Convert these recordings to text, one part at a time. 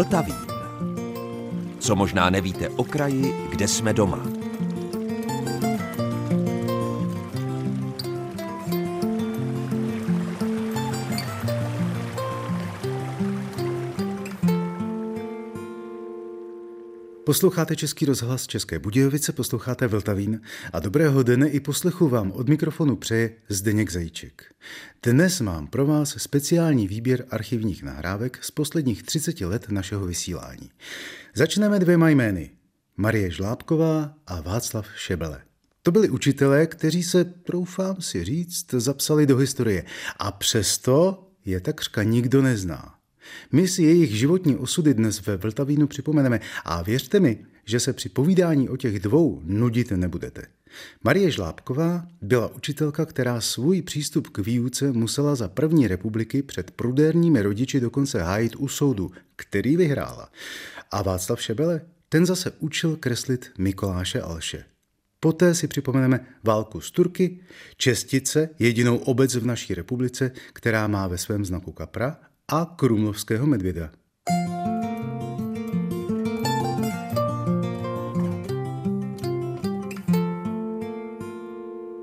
Vltavín. Co možná nevíte o kraji, kde jsme doma. Posloucháte Český rozhlas České Budějovice, posloucháte Vltavín a dobrého dne i poslechu vám od mikrofonu přeje Zdeněk Zajíček. Dnes mám pro vás speciální výběr archivních nahrávek z posledních 30 let našeho vysílání. Začneme dvěma jmény. Marie Žlábková a Václav Šebele. To byli učitelé, kteří se, troufám si říct, zapsali do historie. A přesto je takřka nikdo nezná. My si jejich životní osudy dnes ve Vltavínu připomeneme a věřte mi, že se při povídání o těch dvou nudit nebudete. Marie Žlábková byla učitelka, která svůj přístup k výuce musela za první republiky před prudérními rodiči dokonce hájit u soudu, který vyhrála. A Václav Šebele, ten zase učil kreslit Mikoláše Alše. Poté si připomeneme válku s Turky, Čestice, jedinou obec v naší republice, která má ve svém znaku kapra a krumlovského medvěda.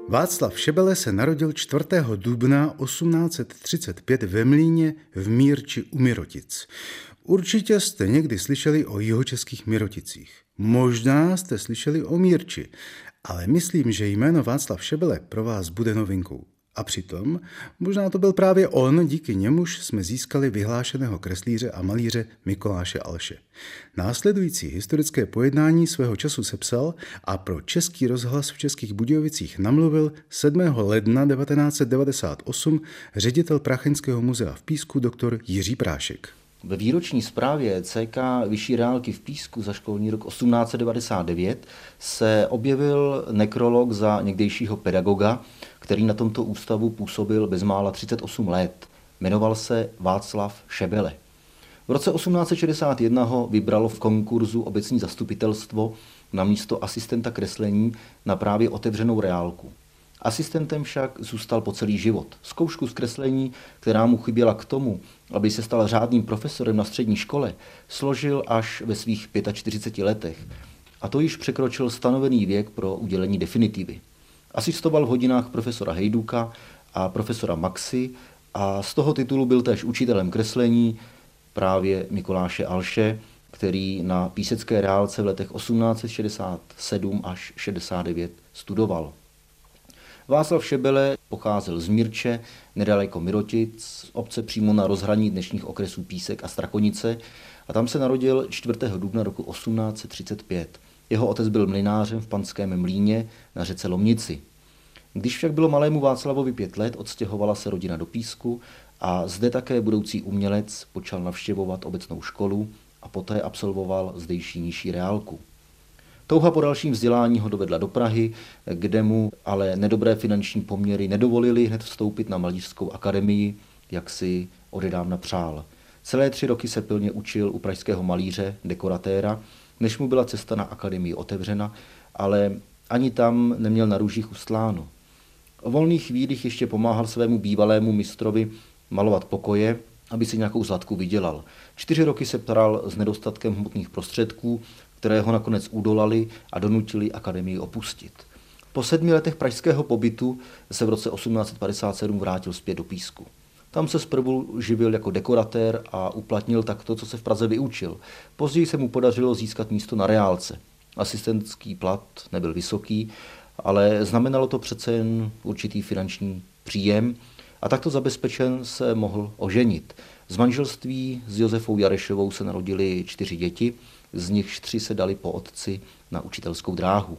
Václav Šebele se narodil 4. dubna 1835 ve Mlíně v Mírči u Mirotic. Určitě jste někdy slyšeli o jihočeských Miroticích. Možná jste slyšeli o Mírči, ale myslím, že jméno Václav Šebele pro vás bude novinkou. A přitom možná to byl právě on, díky němuž jsme získali vyhlášeného kreslíře a malíře Mikoláše Alše. Následující historické pojednání svého času sepsal a pro Český rozhlas v Českých Budějovicích namluvil 7. ledna 1998 ředitel Pracheňského muzea v Písku doktor Jiří Prášek. Ve výroční zprávě CK Vyšší reálky v Písku za školní rok 1899 se objevil nekrolog za někdejšího pedagoga, který na tomto ústavu působil bezmála 38 let. Jmenoval se Václav Šebele. V roce 1861 ho vybralo v konkurzu obecní zastupitelstvo na místo asistenta kreslení na právě otevřenou reálku. Asistentem však zůstal po celý život. Zkoušku z kreslení, která mu chyběla k tomu, aby se stal řádným profesorem na střední škole, složil až ve svých 45 letech. A to již překročil stanovený věk pro udělení definitivy. Asistoval v hodinách profesora Hejduka a profesora Maxi a z toho titulu byl též učitelem kreslení právě Mikuláše Alše, který na písecké reálce v letech 1867 až 69 studoval. Václav Šebele pocházel z Mírče, nedaleko Mirotic, obce přímo na rozhraní dnešních okresů Písek a Strakonice a tam se narodil 4. dubna roku 1835. Jeho otec byl mlinářem v panském mlíně na řece Lomnici. Když však bylo malému Václavovi pět let, odstěhovala se rodina do Písku a zde také budoucí umělec počal navštěvovat obecnou školu a poté absolvoval zdejší nižší reálku. Touha po dalším vzdělání ho dovedla do Prahy, kde mu ale nedobré finanční poměry nedovolili hned vstoupit na Malířskou akademii, jak si odedávna přál. Celé tři roky se pilně učil u pražského malíře, dekoratéra, než mu byla cesta na akademii otevřena, ale ani tam neměl na růžích ustláno. O volných chvílích ještě pomáhal svému bývalému mistrovi malovat pokoje, aby si nějakou zlatku vydělal. Čtyři roky se ptal s nedostatkem hmotných prostředků, které ho nakonec udolali a donutili akademii opustit. Po sedmi letech pražského pobytu se v roce 1857 vrátil zpět do Písku. Tam se zprvu živil jako dekoratér a uplatnil tak to, co se v Praze vyučil. Později se mu podařilo získat místo na reálce. Asistentský plat nebyl vysoký, ale znamenalo to přece jen určitý finanční příjem a takto zabezpečen se mohl oženit. Z manželství s Josefou Jarešovou se narodili čtyři děti, z nich tři se dali po otci na učitelskou dráhu.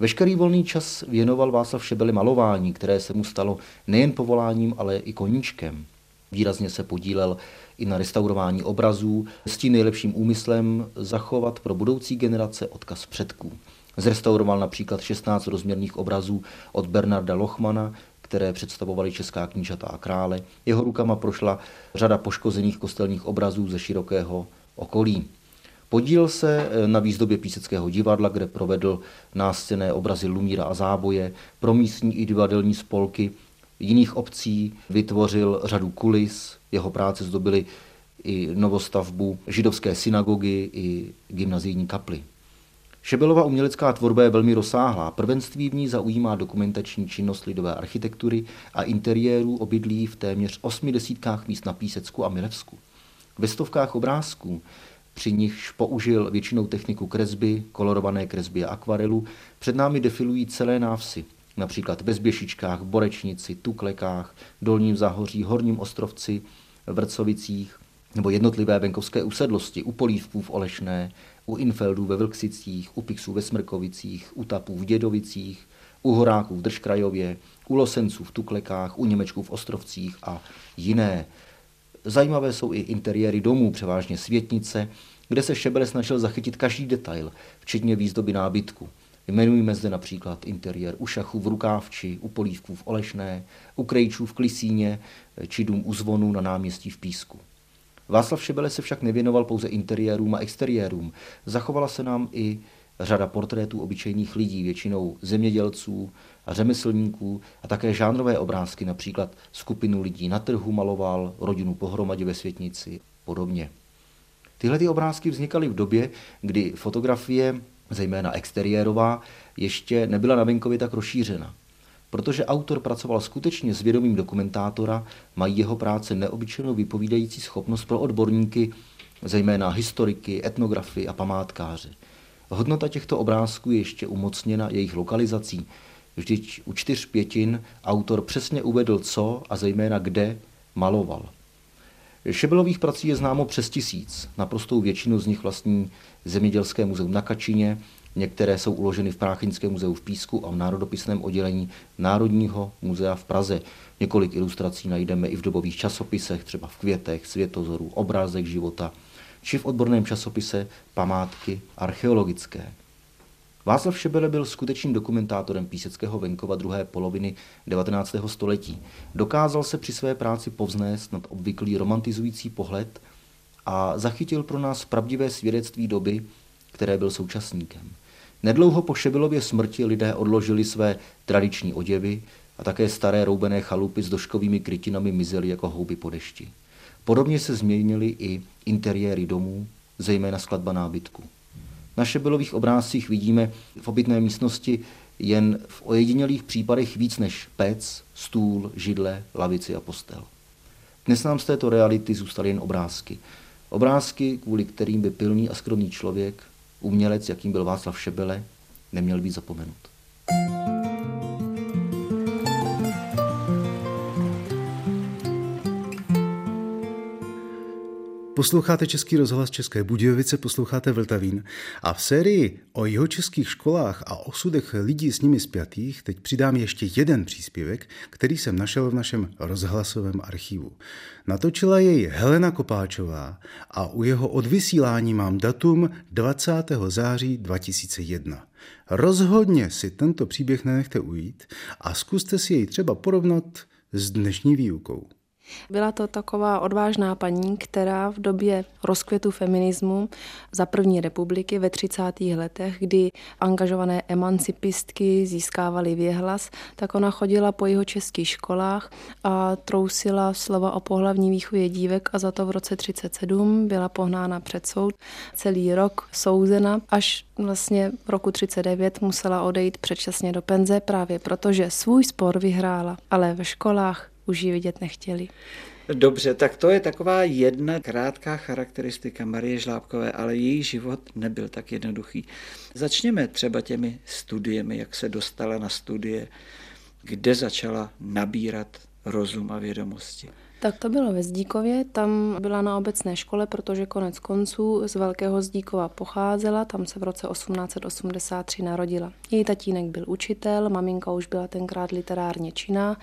Veškerý volný čas věnoval Václav Šebeli malování, které se mu stalo nejen povoláním, ale i koníčkem. Výrazně se podílel i na restaurování obrazů s tím nejlepším úmyslem zachovat pro budoucí generace odkaz předků. Zrestauroval například 16 rozměrných obrazů od Bernarda Lochmana, které představovaly česká knížata a krále. Jeho rukama prošla řada poškozených kostelních obrazů ze širokého okolí. Podíl se eh, na výzdobě Píseckého divadla, kde provedl nástěné obrazy Lumíra a Záboje, pro místní i divadelní spolky jiných obcí, vytvořil řadu kulis, jeho práce zdobily i novostavbu židovské synagogy i gymnazijní kaply. Šebelova umělecká tvorba je velmi rozsáhlá. Prvenství v ní zaujímá dokumentační činnost lidové architektury a interiérů obydlí v téměř osmi desítkách míst na Písecku a Milevsku. Ve stovkách obrázků, při nichž použil většinou techniku kresby, kolorované kresby a akvarelu, před námi defilují celé návsi, například ve Zběšičkách, Borečnici, Tuklekách, Dolním Zahoří, Horním Ostrovci, Vrcovicích, nebo jednotlivé venkovské usedlosti, u Polívků v Olešné, u Infeldů ve Vlksicích, u Pixů ve Smrkovicích, u Tapů v Dědovicích, u Horáků v Držkrajově, u Losenců v Tuklekách, u Němečků v Ostrovcích a jiné. Zajímavé jsou i interiéry domů, převážně světnice, kde se Šebele snažil zachytit každý detail, včetně výzdoby nábytku. Jmenujeme zde například interiér u šachu v Rukávči, u Polívků v Olešné, u Krejčů v Klisíně či dům u Zvonu na náměstí v Písku. Václav Šebele se však nevěnoval pouze interiérům a exteriérům. Zachovala se nám i řada portrétů obyčejných lidí, většinou zemědělců a řemeslníků a také žánrové obrázky, například skupinu lidí na trhu maloval, rodinu pohromadě ve světnici, podobně. Tyhle ty obrázky vznikaly v době, kdy fotografie, zejména exteriérová, ještě nebyla na venkově tak rozšířena. Protože autor pracoval skutečně s vědomím dokumentátora, mají jeho práce neobyčejnou vypovídající schopnost pro odborníky, zejména historiky, etnografy a památkáře. Hodnota těchto obrázků je ještě umocněna jejich lokalizací. Vždyť u čtyř pětin autor přesně uvedl, co a zejména kde maloval. Šebelových prací je známo přes tisíc. Naprostou většinu z nich vlastní Zemědělské muzeum na Kačině, Některé jsou uloženy v Práchyňském muzeu v Písku a v národopisném oddělení Národního muzea v Praze. Několik ilustrací najdeme i v dobových časopisech, třeba v Květech, Světozoru, Obrázek života, či v odborném časopise Památky archeologické. Václav Šebele byl skutečným dokumentátorem píseckého venkova druhé poloviny 19. století. Dokázal se při své práci povznést nad obvyklý romantizující pohled a zachytil pro nás pravdivé svědectví doby, které byl současníkem. Nedlouho po Šebilově smrti lidé odložili své tradiční oděvy a také staré roubené chalupy s doškovými krytinami mizely jako houby po dešti. Podobně se změnily i interiéry domů, zejména skladba nábytku. Na Šebilových obrázcích vidíme v obytné místnosti jen v ojedinělých případech víc než pec, stůl, židle, lavici a postel. Dnes nám z této reality zůstaly jen obrázky. Obrázky, kvůli kterým by pilný a skromný člověk umělec, jakým byl Václav Šebele, neměl být zapomenut. Posloucháte Český rozhlas České Budějovice, posloucháte Vltavín a v sérii o jeho českých školách a osudech lidí s nimi spjatých teď přidám ještě jeden příspěvek, který jsem našel v našem rozhlasovém archivu. Natočila jej Helena Kopáčová a u jeho odvysílání mám datum 20. září 2001. Rozhodně si tento příběh nenechte ujít a zkuste si jej třeba porovnat s dnešní výukou. Byla to taková odvážná paní, která v době rozkvětu feminismu za první republiky ve 30. letech, kdy angažované emancipistky získávaly věhlas, tak ona chodila po jeho českých školách a trousila slova o pohlavní výchově dívek a za to v roce 37 byla pohnána před soud. Celý rok souzena, až vlastně v roku 39 musela odejít předčasně do penze právě protože svůj spor vyhrála, ale ve školách už ji vidět nechtěli. Dobře, tak to je taková jedna krátká charakteristika Marie Žlábkové, ale její život nebyl tak jednoduchý. Začněme třeba těmi studiemi, jak se dostala na studie, kde začala nabírat rozum a vědomosti. Tak to bylo ve Zdíkově, tam byla na obecné škole, protože konec konců z Velkého Zdíkova pocházela, tam se v roce 1883 narodila. Její tatínek byl učitel, maminka už byla tenkrát literárně činná,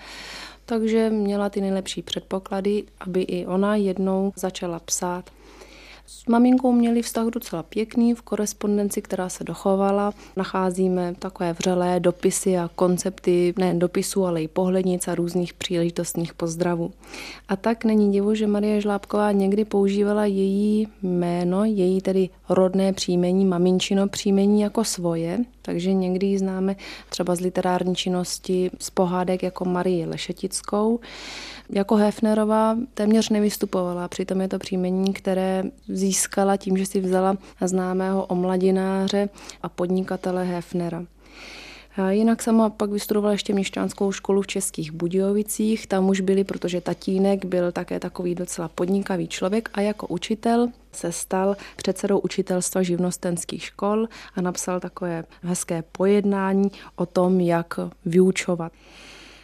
takže měla ty nejlepší předpoklady, aby i ona jednou začala psát. S maminkou měli vztah docela pěkný, v korespondenci, která se dochovala, nacházíme takové vřelé dopisy a koncepty nejen dopisů, ale i pohlednic a různých příležitostních pozdravů. A tak není divu, že Marie Žlábková někdy používala její jméno, její tedy rodné příjmení, maminčino příjmení jako svoje, takže někdy ji známe třeba z literární činnosti z pohádek jako Marie Lešetickou. Jako Hefnerová téměř nevystupovala, přitom je to příjmení, které získala tím, že si vzala známého omladináře a podnikatele Hefnera. Jinak sama pak vystudovala ještě měšťanskou školu v Českých Budějovicích. Tam už byli, protože tatínek byl také takový docela podnikavý člověk a jako učitel se stal předsedou učitelstva živnostenských škol a napsal takové hezké pojednání o tom, jak vyučovat.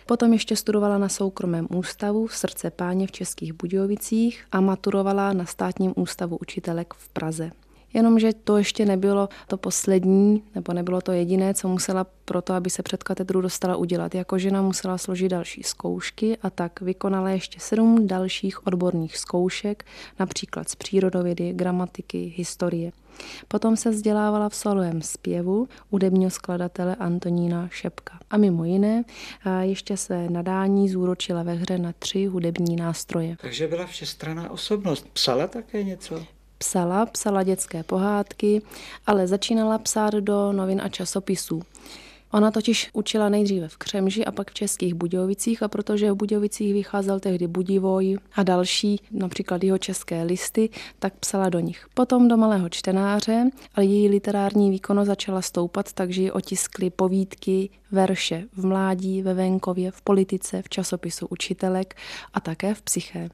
Potom ještě studovala na soukromém ústavu v srdce páně v Českých Budějovicích a maturovala na státním ústavu učitelek v Praze. Jenomže to ještě nebylo to poslední, nebo nebylo to jediné, co musela pro to, aby se před katedru dostala udělat. Jako žena musela složit další zkoušky a tak vykonala ještě sedm dalších odborných zkoušek, například z přírodovědy, gramatiky, historie. Potom se vzdělávala v solovém zpěvu udebního skladatele Antonína Šepka. A mimo jiné ještě se nadání zúročila ve hře na tři hudební nástroje. Takže byla všestraná osobnost. Psala také něco? Psala, psala dětské pohádky, ale začínala psát do novin a časopisů. Ona totiž učila nejdříve v Křemži a pak v Českých Budějovicích a protože v Budějovicích vycházel tehdy Budivoj a další, například jeho české listy, tak psala do nich. Potom do malého čtenáře, ale její literární výkonnost začala stoupat, takže ji otiskly povídky, verše v mládí, ve venkově, v politice, v časopisu učitelek a také v psyché.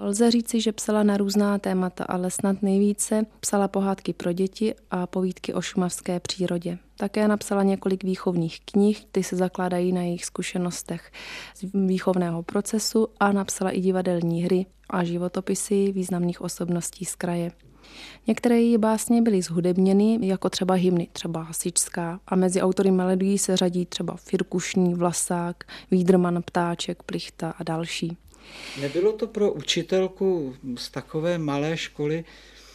Lze říci, že psala na různá témata, ale snad nejvíce psala pohádky pro děti a povídky o šumavské přírodě. Také napsala několik výchovních knih, ty se zakládají na jejich zkušenostech z výchovného procesu a napsala i divadelní hry a životopisy významných osobností z kraje. Některé její básně byly zhudebněny, jako třeba hymny, třeba hasičská, a mezi autory melodií se řadí třeba Firkušní, Vlasák, Vídrman, Ptáček, Plichta a další. Nebylo to pro učitelku z takové malé školy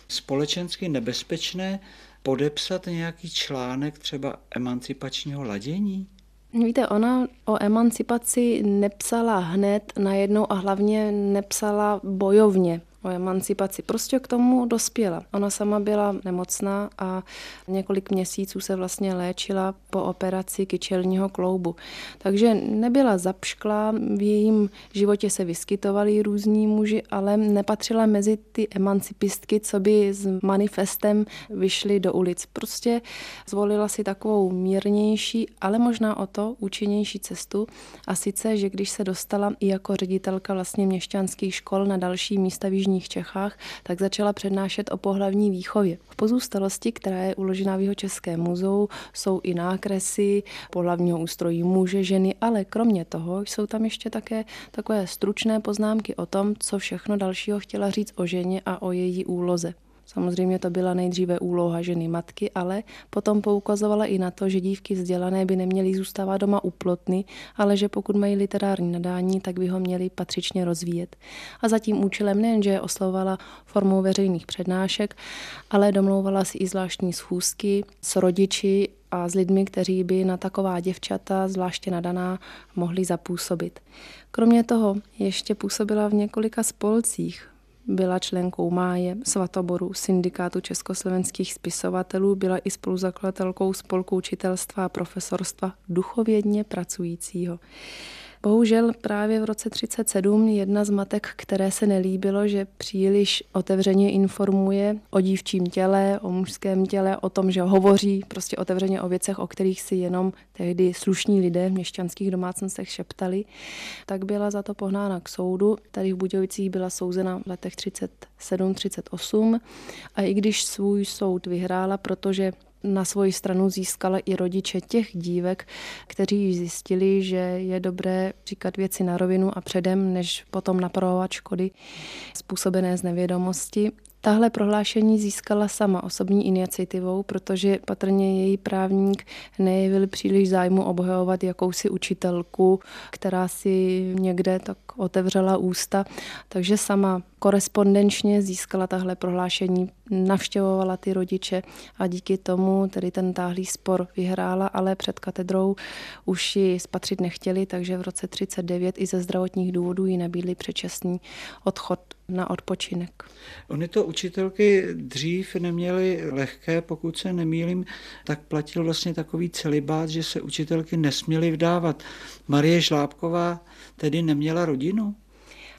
společensky nebezpečné podepsat nějaký článek třeba emancipačního ladění? Víte, ona o emancipaci nepsala hned najednou a hlavně nepsala bojovně o emancipaci. Prostě k tomu dospěla. Ona sama byla nemocná a několik měsíců se vlastně léčila po operaci kyčelního kloubu. Takže nebyla zapšklá, v jejím životě se vyskytovali různí muži, ale nepatřila mezi ty emancipistky, co by s manifestem vyšly do ulic. Prostě zvolila si takovou mírnější, ale možná o to účinnější cestu a sice, že když se dostala i jako ředitelka vlastně měšťanských škol na další místa v Jižní jižních Čechách, tak začala přednášet o pohlavní výchově. V pozůstalosti, která je uložena v jeho Českém muzeu, jsou i nákresy pohlavního ústrojí muže, ženy, ale kromě toho jsou tam ještě také takové stručné poznámky o tom, co všechno dalšího chtěla říct o ženě a o její úloze. Samozřejmě to byla nejdříve úloha ženy matky, ale potom poukazovala i na to, že dívky vzdělané by neměly zůstávat doma u plotny, ale že pokud mají literární nadání, tak by ho měli patřičně rozvíjet. A za tím účelem nejenže je oslovovala formou veřejných přednášek, ale domlouvala si i zvláštní schůzky s rodiči a s lidmi, kteří by na taková děvčata, zvláště nadaná, mohli zapůsobit. Kromě toho ještě působila v několika spolcích, byla členkou Máje, Svatoboru, syndikátu československých spisovatelů, byla i spoluzakladatelkou spolku učitelstva a profesorstva duchovědně pracujícího. Bohužel právě v roce 37 jedna z matek, které se nelíbilo, že příliš otevřeně informuje o dívčím těle, o mužském těle, o tom, že hovoří prostě otevřeně o věcech, o kterých si jenom tehdy slušní lidé v měšťanských domácnostech šeptali, tak byla za to pohnána k soudu. Tady v Budějovicích byla souzena v letech 37-38 a i když svůj soud vyhrála, protože na svoji stranu získala i rodiče těch dívek, kteří zjistili, že je dobré říkat věci na rovinu a předem, než potom napravovat škody způsobené z nevědomosti, Tahle prohlášení získala sama osobní iniciativou, protože patrně její právník nejevil příliš zájmu obhajovat jakousi učitelku, která si někde tak otevřela ústa, takže sama korespondenčně získala tahle prohlášení, navštěvovala ty rodiče a díky tomu tedy ten táhlý spor vyhrála, ale před katedrou už ji spatřit nechtěli, takže v roce 39 i ze zdravotních důvodů ji nabídli předčasný odchod na odpočinek. Ony to učitelky dřív neměly lehké, pokud se nemýlím, tak platil vlastně takový celibát, že se učitelky nesměly vdávat. Marie Žlábková tedy neměla rodinu?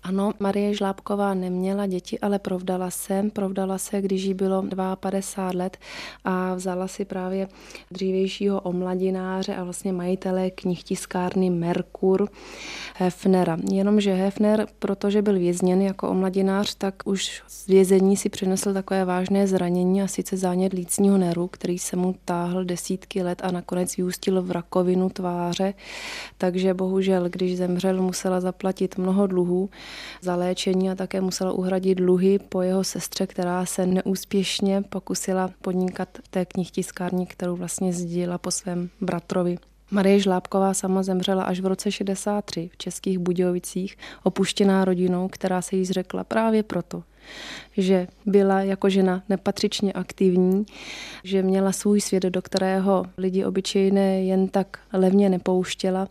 Ano, Marie Žlábková neměla děti, ale provdala se. Provdala se, když jí bylo 52 let a vzala si právě dřívějšího omladináře a vlastně majitele knihtiskárny Merkur Hefnera. Jenomže Hefner, protože byl vězněn jako omladinář, tak už z vězení si přinesl takové vážné zranění a sice zánět lícního neru, který se mu táhl desítky let a nakonec vyústil v rakovinu tváře. Takže bohužel, když zemřel, musela zaplatit mnoho dluhů za léčení a také musela uhradit dluhy po jeho sestře, která se neúspěšně pokusila podnikat té knihtiskárně, kterou vlastně sdílela po svém bratrovi. Marie Žlábková sama zemřela až v roce 63 v Českých Budějovicích, opuštěná rodinou, která se jí zřekla právě proto, že byla jako žena nepatřičně aktivní, že měla svůj svět, do kterého lidi obyčejné jen tak levně nepouštěla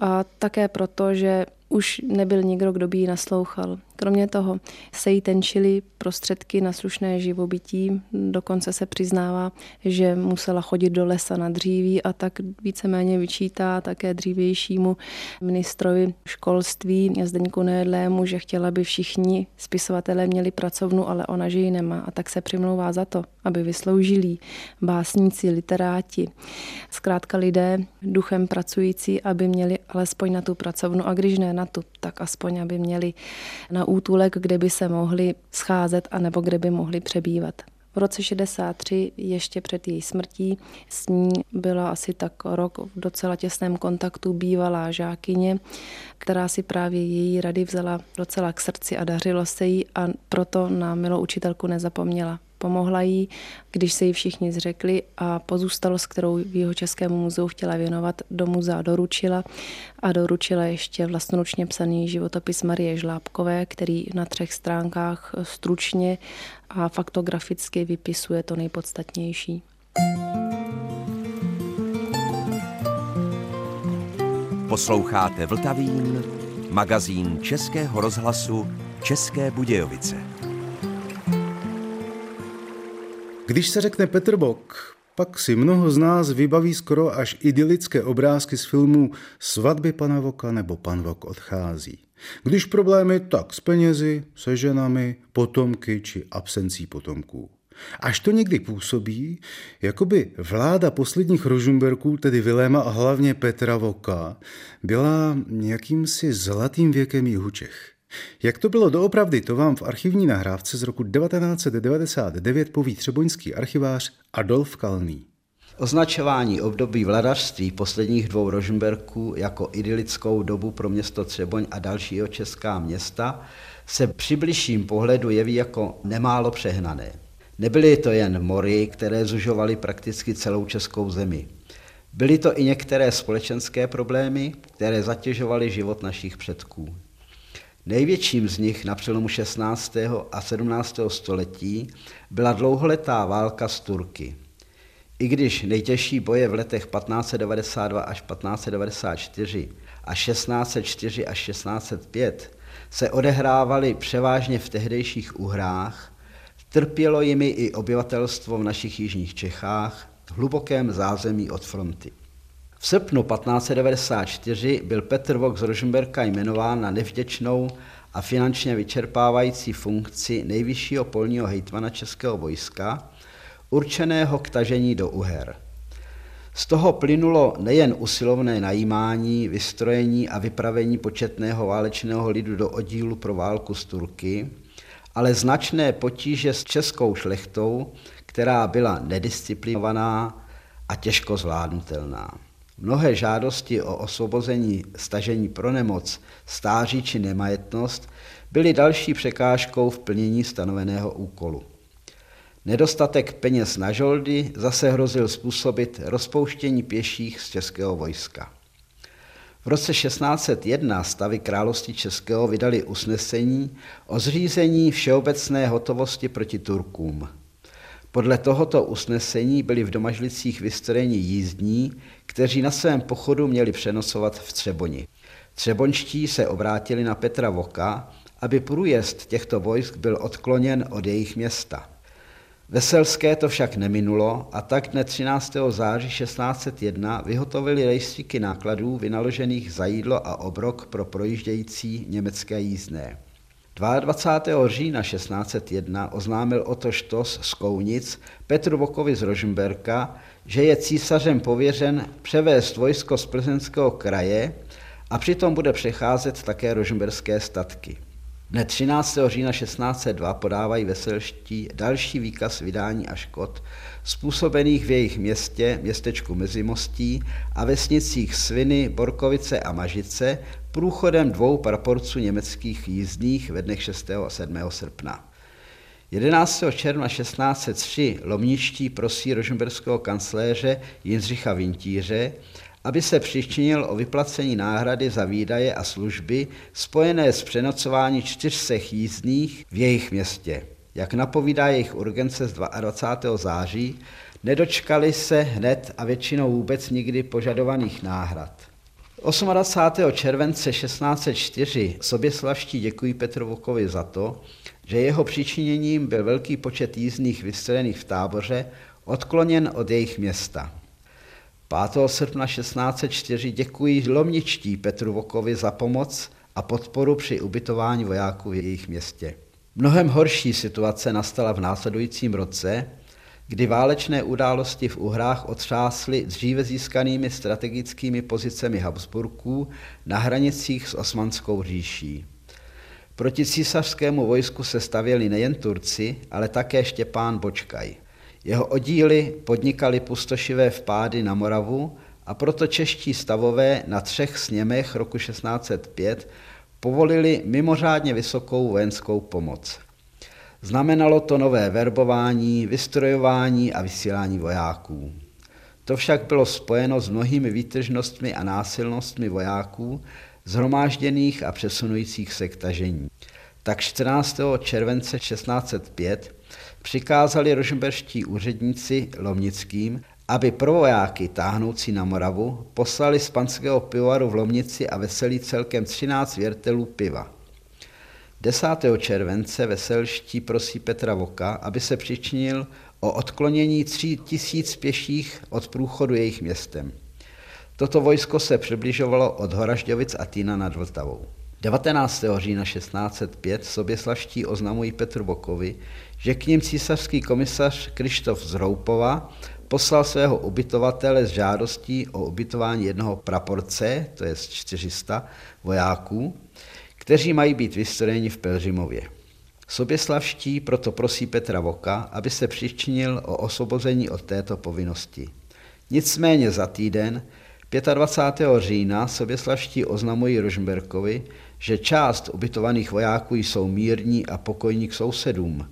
a také proto, že už nebyl nikdo, kdo by ji naslouchal. Kromě toho se jí tenčily prostředky na slušné živobytí, dokonce se přiznává, že musela chodit do lesa na dříví a tak víceméně vyčítá také dřívějšímu ministrovi školství Zdeňku Nejedlému, že chtěla, aby všichni spisovatelé měli pracovnu, ale ona, že ji nemá. A tak se přimlouvá za to, aby vysloužili básníci, literáti, zkrátka lidé duchem pracující, aby měli alespoň na tu pracovnu a když ne na tu, tak aspoň aby měli na útulek, kde by se mohli scházet a nebo kde by mohli přebývat. V roce 63, ještě před její smrtí, s ní byla asi tak rok v docela těsném kontaktu bývalá žákyně, která si právě její rady vzala docela k srdci a dařilo se jí a proto na milou učitelku nezapomněla. Pomohla jí, když se jí všichni zřekli a pozůstalost, kterou v jeho Českému muzeu chtěla věnovat, do muzea doručila a doručila ještě vlastnoručně psaný životopis Marie Žlábkové, který na třech stránkách stručně a faktograficky vypisuje to nejpodstatnější. Posloucháte Vltavín, magazín Českého rozhlasu České Budějovice. Když se řekne Petr Bok, pak si mnoho z nás vybaví skoro až idylické obrázky z filmů Svatby pana Voka nebo Pan Vok odchází. Když problémy, tak s penězi, se ženami, potomky či absencí potomků. Až to někdy působí, jako by vláda posledních Rožumberků, tedy Viléma a hlavně Petra Voka, byla jakýmsi zlatým věkem jihu Čech. Jak to bylo doopravdy, to vám v archivní nahrávce z roku 1999 poví třeboňský archivář Adolf Kalný. Označování období vladařství posledních dvou Rožmberků jako idylickou dobu pro město Třeboň a dalšího česká města se při bližším pohledu jeví jako nemálo přehnané. Nebyly to jen mory, které zužovaly prakticky celou českou zemi. Byly to i některé společenské problémy, které zatěžovaly život našich předků. Největším z nich na přelomu 16. a 17. století byla dlouholetá válka s Turky. I když nejtěžší boje v letech 1592 až 1594 a 1604 až 1605 se odehrávaly převážně v tehdejších uhrách, trpělo jimi i obyvatelstvo v našich jižních Čechách v hlubokém zázemí od fronty. V srpnu 1594 byl Petr Vok z Rožmberka jmenován na nevděčnou a finančně vyčerpávající funkci nejvyššího polního hejtmana českého vojska, určeného k tažení do Uher. Z toho plynulo nejen usilovné najímání, vystrojení a vypravení početného válečného lidu do oddílu pro válku s Turky, ale značné potíže s českou šlechtou, která byla nedisciplinovaná a těžko zvládnutelná. Mnohé žádosti o osvobození stažení pro nemoc, stáří či nemajetnost byly další překážkou v plnění stanoveného úkolu. Nedostatek peněz na žoldy zase hrozil způsobit rozpouštění pěších z českého vojska. V roce 1601 stavy království českého vydali usnesení o zřízení všeobecné hotovosti proti Turkům. Podle tohoto usnesení byli v Domažlicích vystrojeni jízdní, kteří na svém pochodu měli přenosovat v Třeboni. Třebonští se obrátili na Petra Voka, aby průjezd těchto vojsk byl odkloněn od jejich města. Veselské to však neminulo a tak dne 13. září 1601 vyhotovili rejstříky nákladů vynaložených za jídlo a obrok pro projíždějící německé jízdné. 22. října 1601 oznámil Otto Štos z Kounic Petru Vokovi z Rožmberka, že je císařem pověřen převést vojsko z plzeňského kraje a přitom bude přecházet také rožmberské statky. Dne 13. října 1602 podávají veselští další výkaz vydání a škod způsobených v jejich městě, městečku Mezimostí a vesnicích Sviny, Borkovice a Mažice průchodem dvou praporců německých jízdních ve dnech 6. a 7. srpna. 11. června 1603 lomničtí prosí rožmberského kancléře Jindřicha Vintíře, aby se přičinil o vyplacení náhrady za výdaje a služby spojené s přenocování čtyřsech jízdných v jejich městě. Jak napovídá jejich urgence z 22. září, nedočkali se hned a většinou vůbec nikdy požadovaných náhrad. 28. července 1604 soběslavští děkují Petru Vokovi za to, že jeho přičiněním byl velký počet jízdných vystřelených v táboře odkloněn od jejich města. 5. srpna 1604 děkují lomničtí Petru Vokovi za pomoc a podporu při ubytování vojáků v jejich městě. Mnohem horší situace nastala v následujícím roce, kdy válečné události v Uhrách otřásly dříve získanými strategickými pozicemi Habsburků na hranicích s Osmanskou říší. Proti císařskému vojsku se stavěli nejen Turci, ale také Štěpán Bočkaj. Jeho oddíly podnikali pustošivé vpády na Moravu a proto čeští stavové na třech sněmech roku 1605 povolili mimořádně vysokou vojenskou pomoc. Znamenalo to nové verbování, vystrojování a vysílání vojáků. To však bylo spojeno s mnohými výtržnostmi a násilnostmi vojáků, zhromážděných a přesunujících se k tažení. Tak 14. července 1605 přikázali rožmberští úředníci Lomnickým, aby pro vojáky táhnoucí na Moravu poslali z panského pivovaru v Lomnici a veselí celkem 13 věrtelů piva. 10. července veselští prosí Petra Voka, aby se přičinil o odklonění tří tisíc pěších od průchodu jejich městem. Toto vojsko se přibližovalo od Horažďovic a Týna nad Vltavou. 19. října 1605 soběslaští oznamují Petru Vokovi, že k ním císařský komisař Krištof z Roupova poslal svého ubytovatele s žádostí o ubytování jednoho praporce, to je 400 vojáků, kteří mají být vystrojeni v Pelřimově. Soběslavští proto prosí Petra Voka, aby se přičinil o osvobození od této povinnosti. Nicméně za týden, 25. října, soběslavští oznamují Rožmberkovi, že část ubytovaných vojáků jsou mírní a pokojní k sousedům,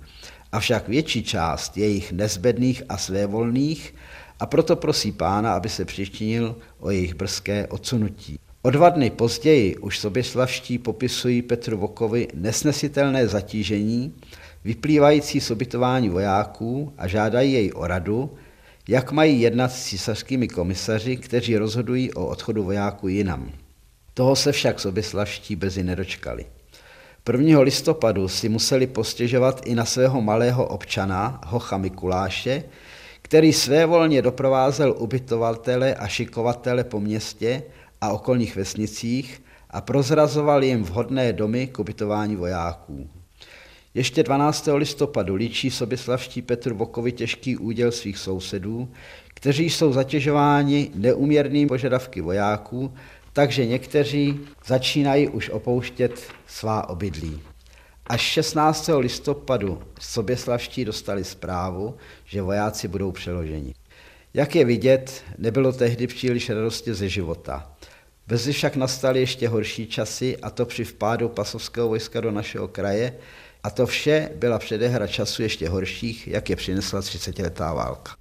avšak větší část je jich nezbedných a svévolných a proto prosí pána, aby se přičinil o jejich brzké odsunutí. O dva dny později už soběslavští popisují Petru Vokovi nesnesitelné zatížení, vyplývající z ubytování vojáků a žádají jej o radu, jak mají jednat s císařskými komisaři, kteří rozhodují o odchodu vojáků jinam. Toho se však soběslavští brzy nedočkali. 1. listopadu si museli postěžovat i na svého malého občana, Hocha Mikuláše, který svévolně doprovázel ubytovatele a šikovatele po městě a okolních vesnicích a prozrazoval jim vhodné domy k ubytování vojáků. Ještě 12. listopadu líčí soběslavští Petr Vokovi těžký úděl svých sousedů, kteří jsou zatěžováni neuměrnými požadavky vojáků takže někteří začínají už opouštět svá obydlí. Až 16. listopadu soběslavští dostali zprávu, že vojáci budou přeloženi. Jak je vidět, nebylo tehdy příliš radosti ze života. Brzy však nastaly ještě horší časy, a to při vpádu pasovského vojska do našeho kraje, A to vše byla předehra času ještě horších, jak je přinesla 30-letá válka.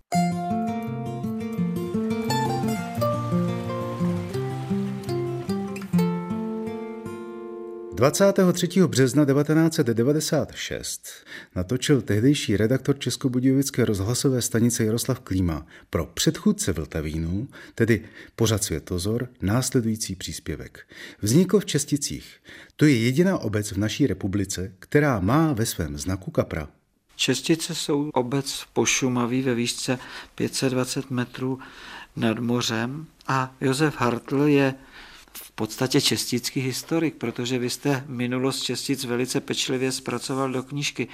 23. března 1996 natočil tehdejší redaktor Českobudějovické rozhlasové stanice Jaroslav Klíma pro předchůdce Vltavínu, tedy pořad Světozor, následující příspěvek. Vznikl v Česticích. To je jediná obec v naší republice, která má ve svém znaku kapra. Čestice jsou obec pošumaví ve výšce 520 metrů nad mořem a Josef Hartl je podstatě čestický historik, protože vy jste minulost čestic velice pečlivě zpracoval do knížky.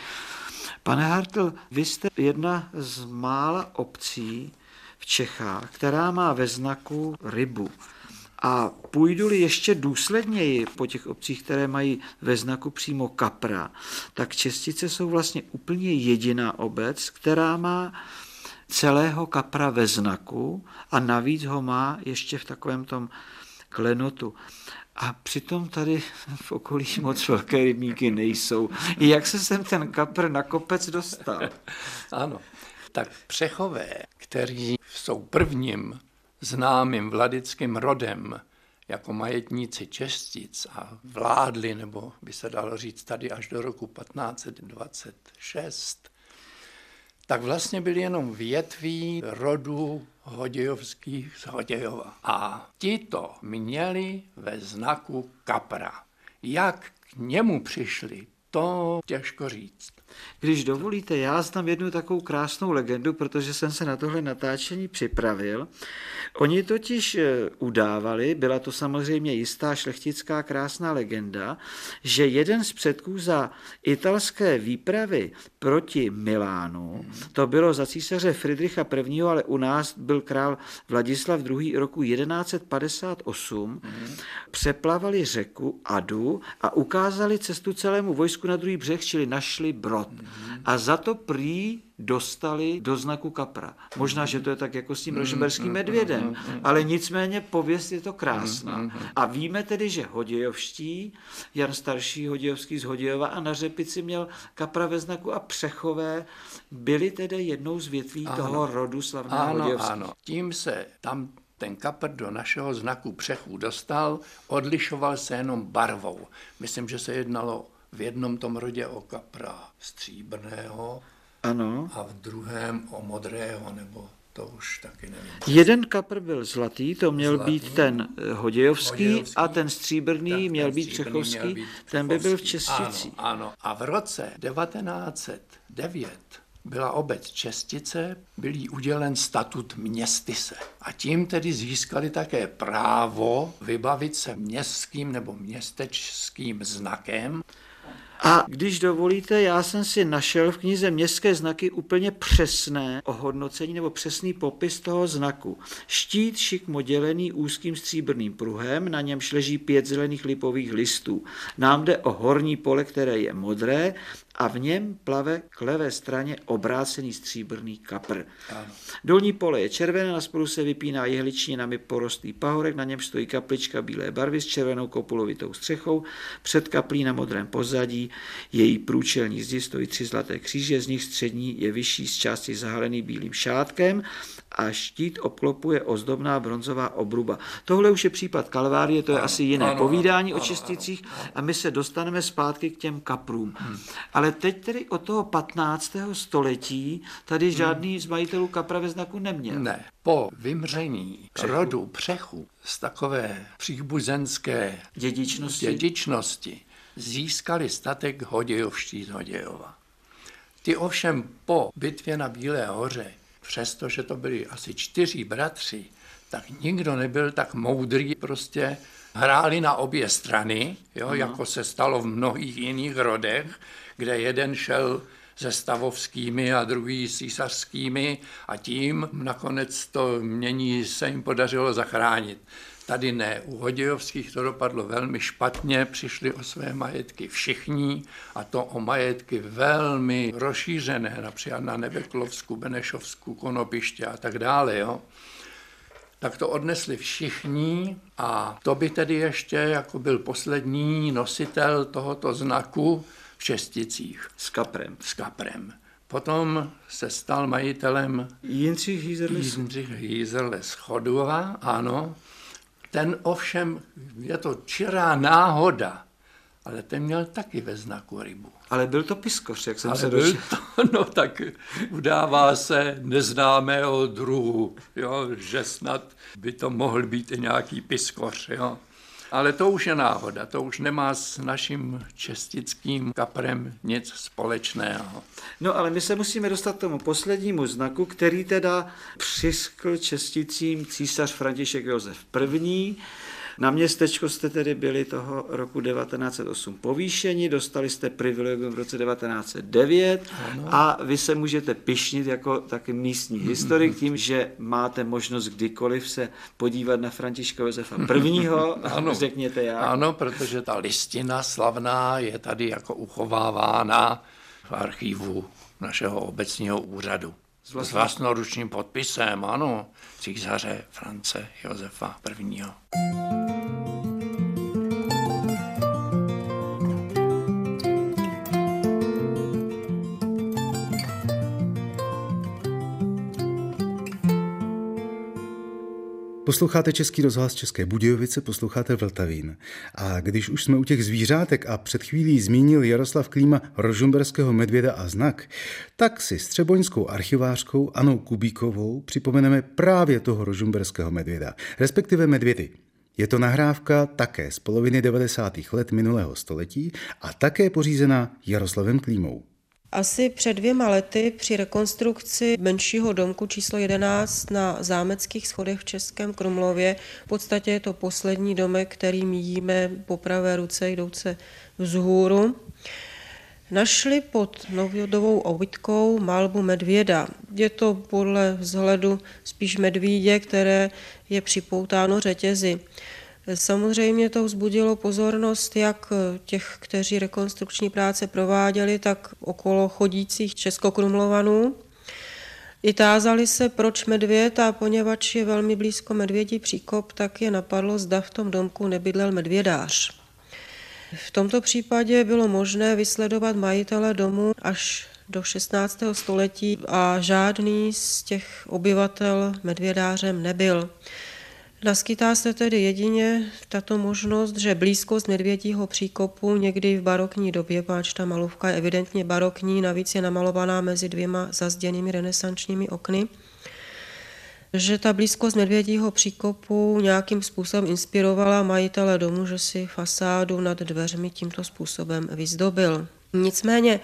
Pane Hartl, vy jste jedna z mála obcí v Čechách, která má ve znaku rybu. A půjdu-li ještě důsledněji po těch obcích, které mají ve znaku přímo kapra, tak Čestice jsou vlastně úplně jediná obec, která má celého kapra ve znaku a navíc ho má ještě v takovém tom klenotu. A přitom tady v okolí moc velké rybníky nejsou. Jak se sem ten kapr na kopec dostal? ano, tak přechové, kteří jsou prvním známým vladickým rodem jako majetníci čestic a vládli, nebo by se dalo říct tady až do roku 1526, tak vlastně byli jenom větví rodu Hodějovských z Hodějova. A tito měli ve znaku kapra. Jak k němu přišli, to těžko říct. Když dovolíte, já znám jednu takovou krásnou legendu, protože jsem se na tohle natáčení připravil. Oni totiž eh, udávali, byla to samozřejmě jistá šlechtická krásná legenda, že jeden z předků za italské výpravy proti Milánu, to bylo za císaře Friedricha I., ale u nás byl král Vladislav II. roku 1158, přeplavali řeku Adu a ukázali cestu celému vojsku na druhý břeh, čili našli brod. A za to prý dostali do znaku kapra. Možná, že to je tak jako s tím rožemberským medvědem, ale nicméně pověst je to krásná. A víme tedy, že Hodějovští, Jan Starší Hodějovský z Hodějova a na Řepici měl kapra ve znaku a Přechové byli tedy jednou z větví ano. toho rodu slavného ano, Hodějovských. Ano, tím se tam ten kapr do našeho znaku přechů dostal, odlišoval se jenom barvou. Myslím, že se jednalo v jednom tom rodě o kapra stříbrného ano. a v druhém o modrého, nebo to už taky nevím. Jeden kapr byl zlatý, to měl zlatý, být ten hodějovský, hodějovský a ten stříbrný měl být přechovský, ten by byl v Česticích. Ano, ano. A v roce 1909 byla obec Čestice, byl jí udělen statut městise. A tím tedy získali také právo vybavit se městským nebo městečským znakem, a když dovolíte, já jsem si našel v knize Městské znaky úplně přesné ohodnocení nebo přesný popis toho znaku. Štít šikmo dělený úzkým stříbrným pruhem, na němž leží pět zelených lipových listů. Nám jde o horní pole, které je modré a v něm plave k levé straně obrácený stříbrný kapr. Ano. Dolní pole je červené, na spodu se vypíná jehličninami porostlý pahorek, na něm stojí kaplička bílé barvy s červenou kopulovitou střechou, před kaplí na modrém pozadí její průčelní zdi stojí tři zlaté kříže, z nich střední je vyšší z části zahalený bílým šátkem a štít obklopuje ozdobná bronzová obruba. Tohle už je případ Kalvárie, to je ano, asi jiné ano, povídání ano, o čisticích a my se dostaneme zpátky k těm kaprům. Hmm. Ale teď tedy od toho 15. století tady hmm. žádný z majitelů kapra ve znaku neměl. Ne. Po vymření Přechu. rodu Přechu z takové příbuzenské dědičnosti, dědičnosti získali statek Hodějovští z Hodějova. Ty ovšem po bitvě na Bílé hoře přestože to byli asi čtyři bratři, tak nikdo nebyl tak moudrý, prostě hráli na obě strany, jo, jako se stalo v mnohých jiných rodech, kde jeden šel se stavovskými a druhý s císařskými a tím nakonec to mění se jim podařilo zachránit. Tady ne. U Hodějovských to dopadlo velmi špatně, přišli o své majetky všichni a to o majetky velmi rozšířené, například na Nebeklovsku, Benešovsku, Konopiště a tak dále. Jo. Tak to odnesli všichni a to by tedy ještě jako byl poslední nositel tohoto znaku, Česticích. S kaprem. S kaprem. Potom se stal majitelem Jindřich. Jindřich Jízerles Chodova, ano. Ten ovšem, je to čirá náhoda, ale ten měl taky ve znaku rybu. Ale byl to piskoř, jak jsem ale se byl to, no tak udává se neznámého druhu, jo, že snad by to mohl být i nějaký piskoř. Jo. Ale to už je náhoda, to už nemá s naším čestickým kaprem nic společného. No ale my se musíme dostat k tomu poslednímu znaku, který teda přiskl česticím císař František Josef I. Na městečko jste tedy byli toho roku 1908 povýšeni, dostali jste privilegium v roce 1909 ano. a vy se můžete pišnit jako taky místní historik tím, že máte možnost kdykoliv se podívat na Františka Josefa I. ano. Řekněte jak. Ano, protože ta listina slavná je tady jako uchovávána v archivu našeho obecního úřadu. S vlastnoručním podpisem, ano, císaře France Josefa I. Posloucháte Český rozhlas České Budějovice, posloucháte Vltavín. A když už jsme u těch zvířátek a před chvílí zmínil Jaroslav Klíma rožumberského medvěda a znak, tak si s třeboňskou archivářkou Anou Kubíkovou připomeneme právě toho rožumberského medvěda, respektive medvědy. Je to nahrávka také z poloviny 90. let minulého století a také pořízená Jaroslavem Klímou. Asi před dvěma lety při rekonstrukci menšího domku číslo 11 na zámeckých schodech v Českém Krumlově, v podstatě je to poslední domek, který míjíme po pravé ruce jdouce vzhůru, našli pod novodovou obytkou malbu medvěda. Je to podle vzhledu spíš medvídě, které je připoutáno řetězy. Samozřejmě to vzbudilo pozornost jak těch, kteří rekonstrukční práce prováděli, tak okolo chodících českokrumlovanů. I tázali se, proč medvěd a poněvadž je velmi blízko medvědí příkop, tak je napadlo, zda v tom domku nebydlel medvědář. V tomto případě bylo možné vysledovat majitele domu až do 16. století a žádný z těch obyvatel medvědářem nebyl. Naskytá se tedy jedině tato možnost, že blízkost medvědího příkopu někdy v barokní době, páč ta malovka je evidentně barokní, navíc je namalovaná mezi dvěma zazděnými renesančními okny, že ta blízkost medvědího příkopu nějakým způsobem inspirovala majitele domu, že si fasádu nad dveřmi tímto způsobem vyzdobil. Nicméně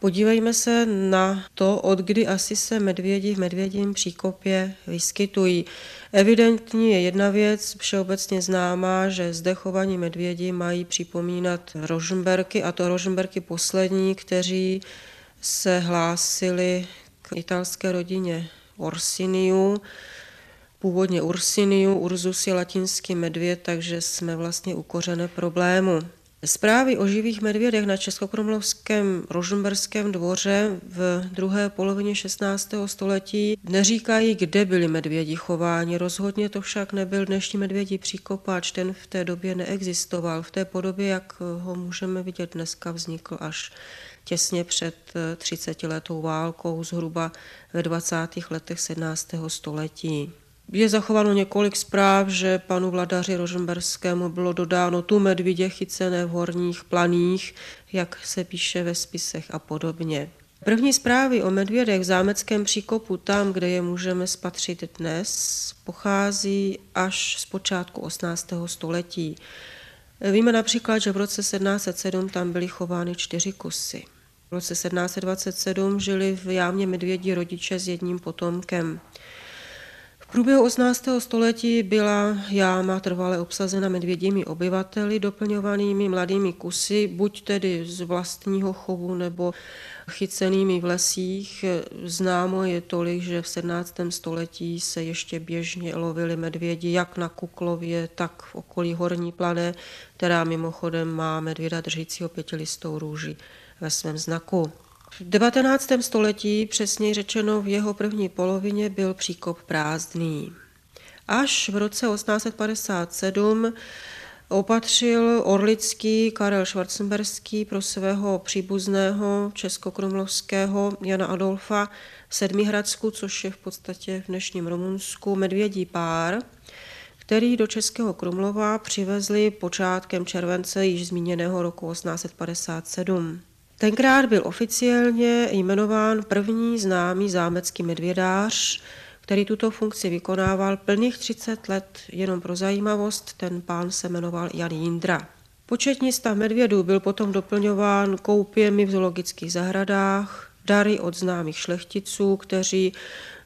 Podívejme se na to, od kdy asi se medvědi v medvědím příkopě vyskytují. Evidentní je jedna věc, všeobecně známá, že zde chovaní medvědi mají připomínat Rožmberky, a to Rožmberky poslední, kteří se hlásili k italské rodině Orsiniu, původně Ursiniu, Ursus je latinský medvěd, takže jsme vlastně u problému. Zprávy o živých medvědech na Českokrumlovském Rožmberském dvoře v druhé polovině 16. století neříkají, kde byli medvědi chováni. Rozhodně to však nebyl dnešní medvědí příkopáč, ten v té době neexistoval. V té podobě, jak ho můžeme vidět dneska, vznikl až těsně před 30 letou válkou, zhruba ve 20. letech 17. století. Je zachováno několik zpráv, že panu vladaři Rožemberskému bylo dodáno tu medvidě chycené v horních planích, jak se píše ve spisech a podobně. První zprávy o medvědech v zámeckém příkopu, tam, kde je můžeme spatřit dnes, pochází až z počátku 18. století. Víme například, že v roce 1707 tam byly chovány čtyři kusy. V roce 1727 žili v jámě medvědí rodiče s jedním potomkem. V průběhu 18. století byla jáma trvale obsazena medvědími obyvateli, doplňovanými mladými kusy, buď tedy z vlastního chovu nebo chycenými v lesích. Známo je tolik, že v 17. století se ještě běžně lovili medvědi jak na Kuklově, tak v okolí Horní plané, která mimochodem má medvěda držícího pětilistou růži ve svém znaku. V 19. století, přesněji řečeno v jeho první polovině, byl příkop prázdný. Až v roce 1857 opatřil Orlický Karel Schwarzenberský pro svého příbuzného českokrumlovského Jana Adolfa v Sedmihradsku, což je v podstatě v dnešním Rumunsku, medvědí pár, který do Českého Krumlova přivezli počátkem července již zmíněného roku 1857. Tenkrát byl oficiálně jmenován první známý zámecký medvědář, který tuto funkci vykonával plných 30 let. Jenom pro zajímavost, ten pán se jmenoval Jan Jindra. Početní stav medvědů byl potom doplňován koupěmi v zoologických zahradách, dary od známých šlechticů, kteří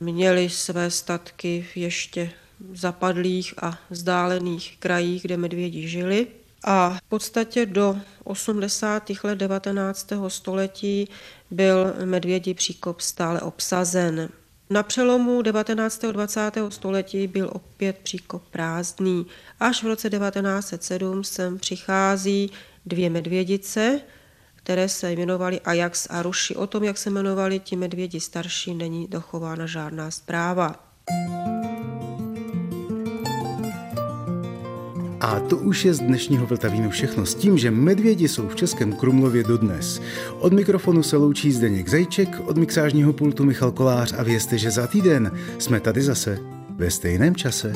měli své statky v ještě zapadlých a vzdálených krajích, kde medvědi žili. A v podstatě do 80. let 19. století byl medvědí příkop stále obsazen. Na přelomu 19. a 20. století byl opět příkop prázdný. Až v roce 1907 sem přichází dvě medvědice, které se jmenovaly Ajax a Ruši. O tom, jak se jmenovali ti medvědi starší, není dochována žádná zpráva. A to už je z dnešního Vltavínu všechno s tím, že medvědi jsou v Českém Krumlově dodnes. Od mikrofonu se loučí Zdeněk Zajček, od mixážního pultu Michal Kolář a vězte, že za týden jsme tady zase ve stejném čase.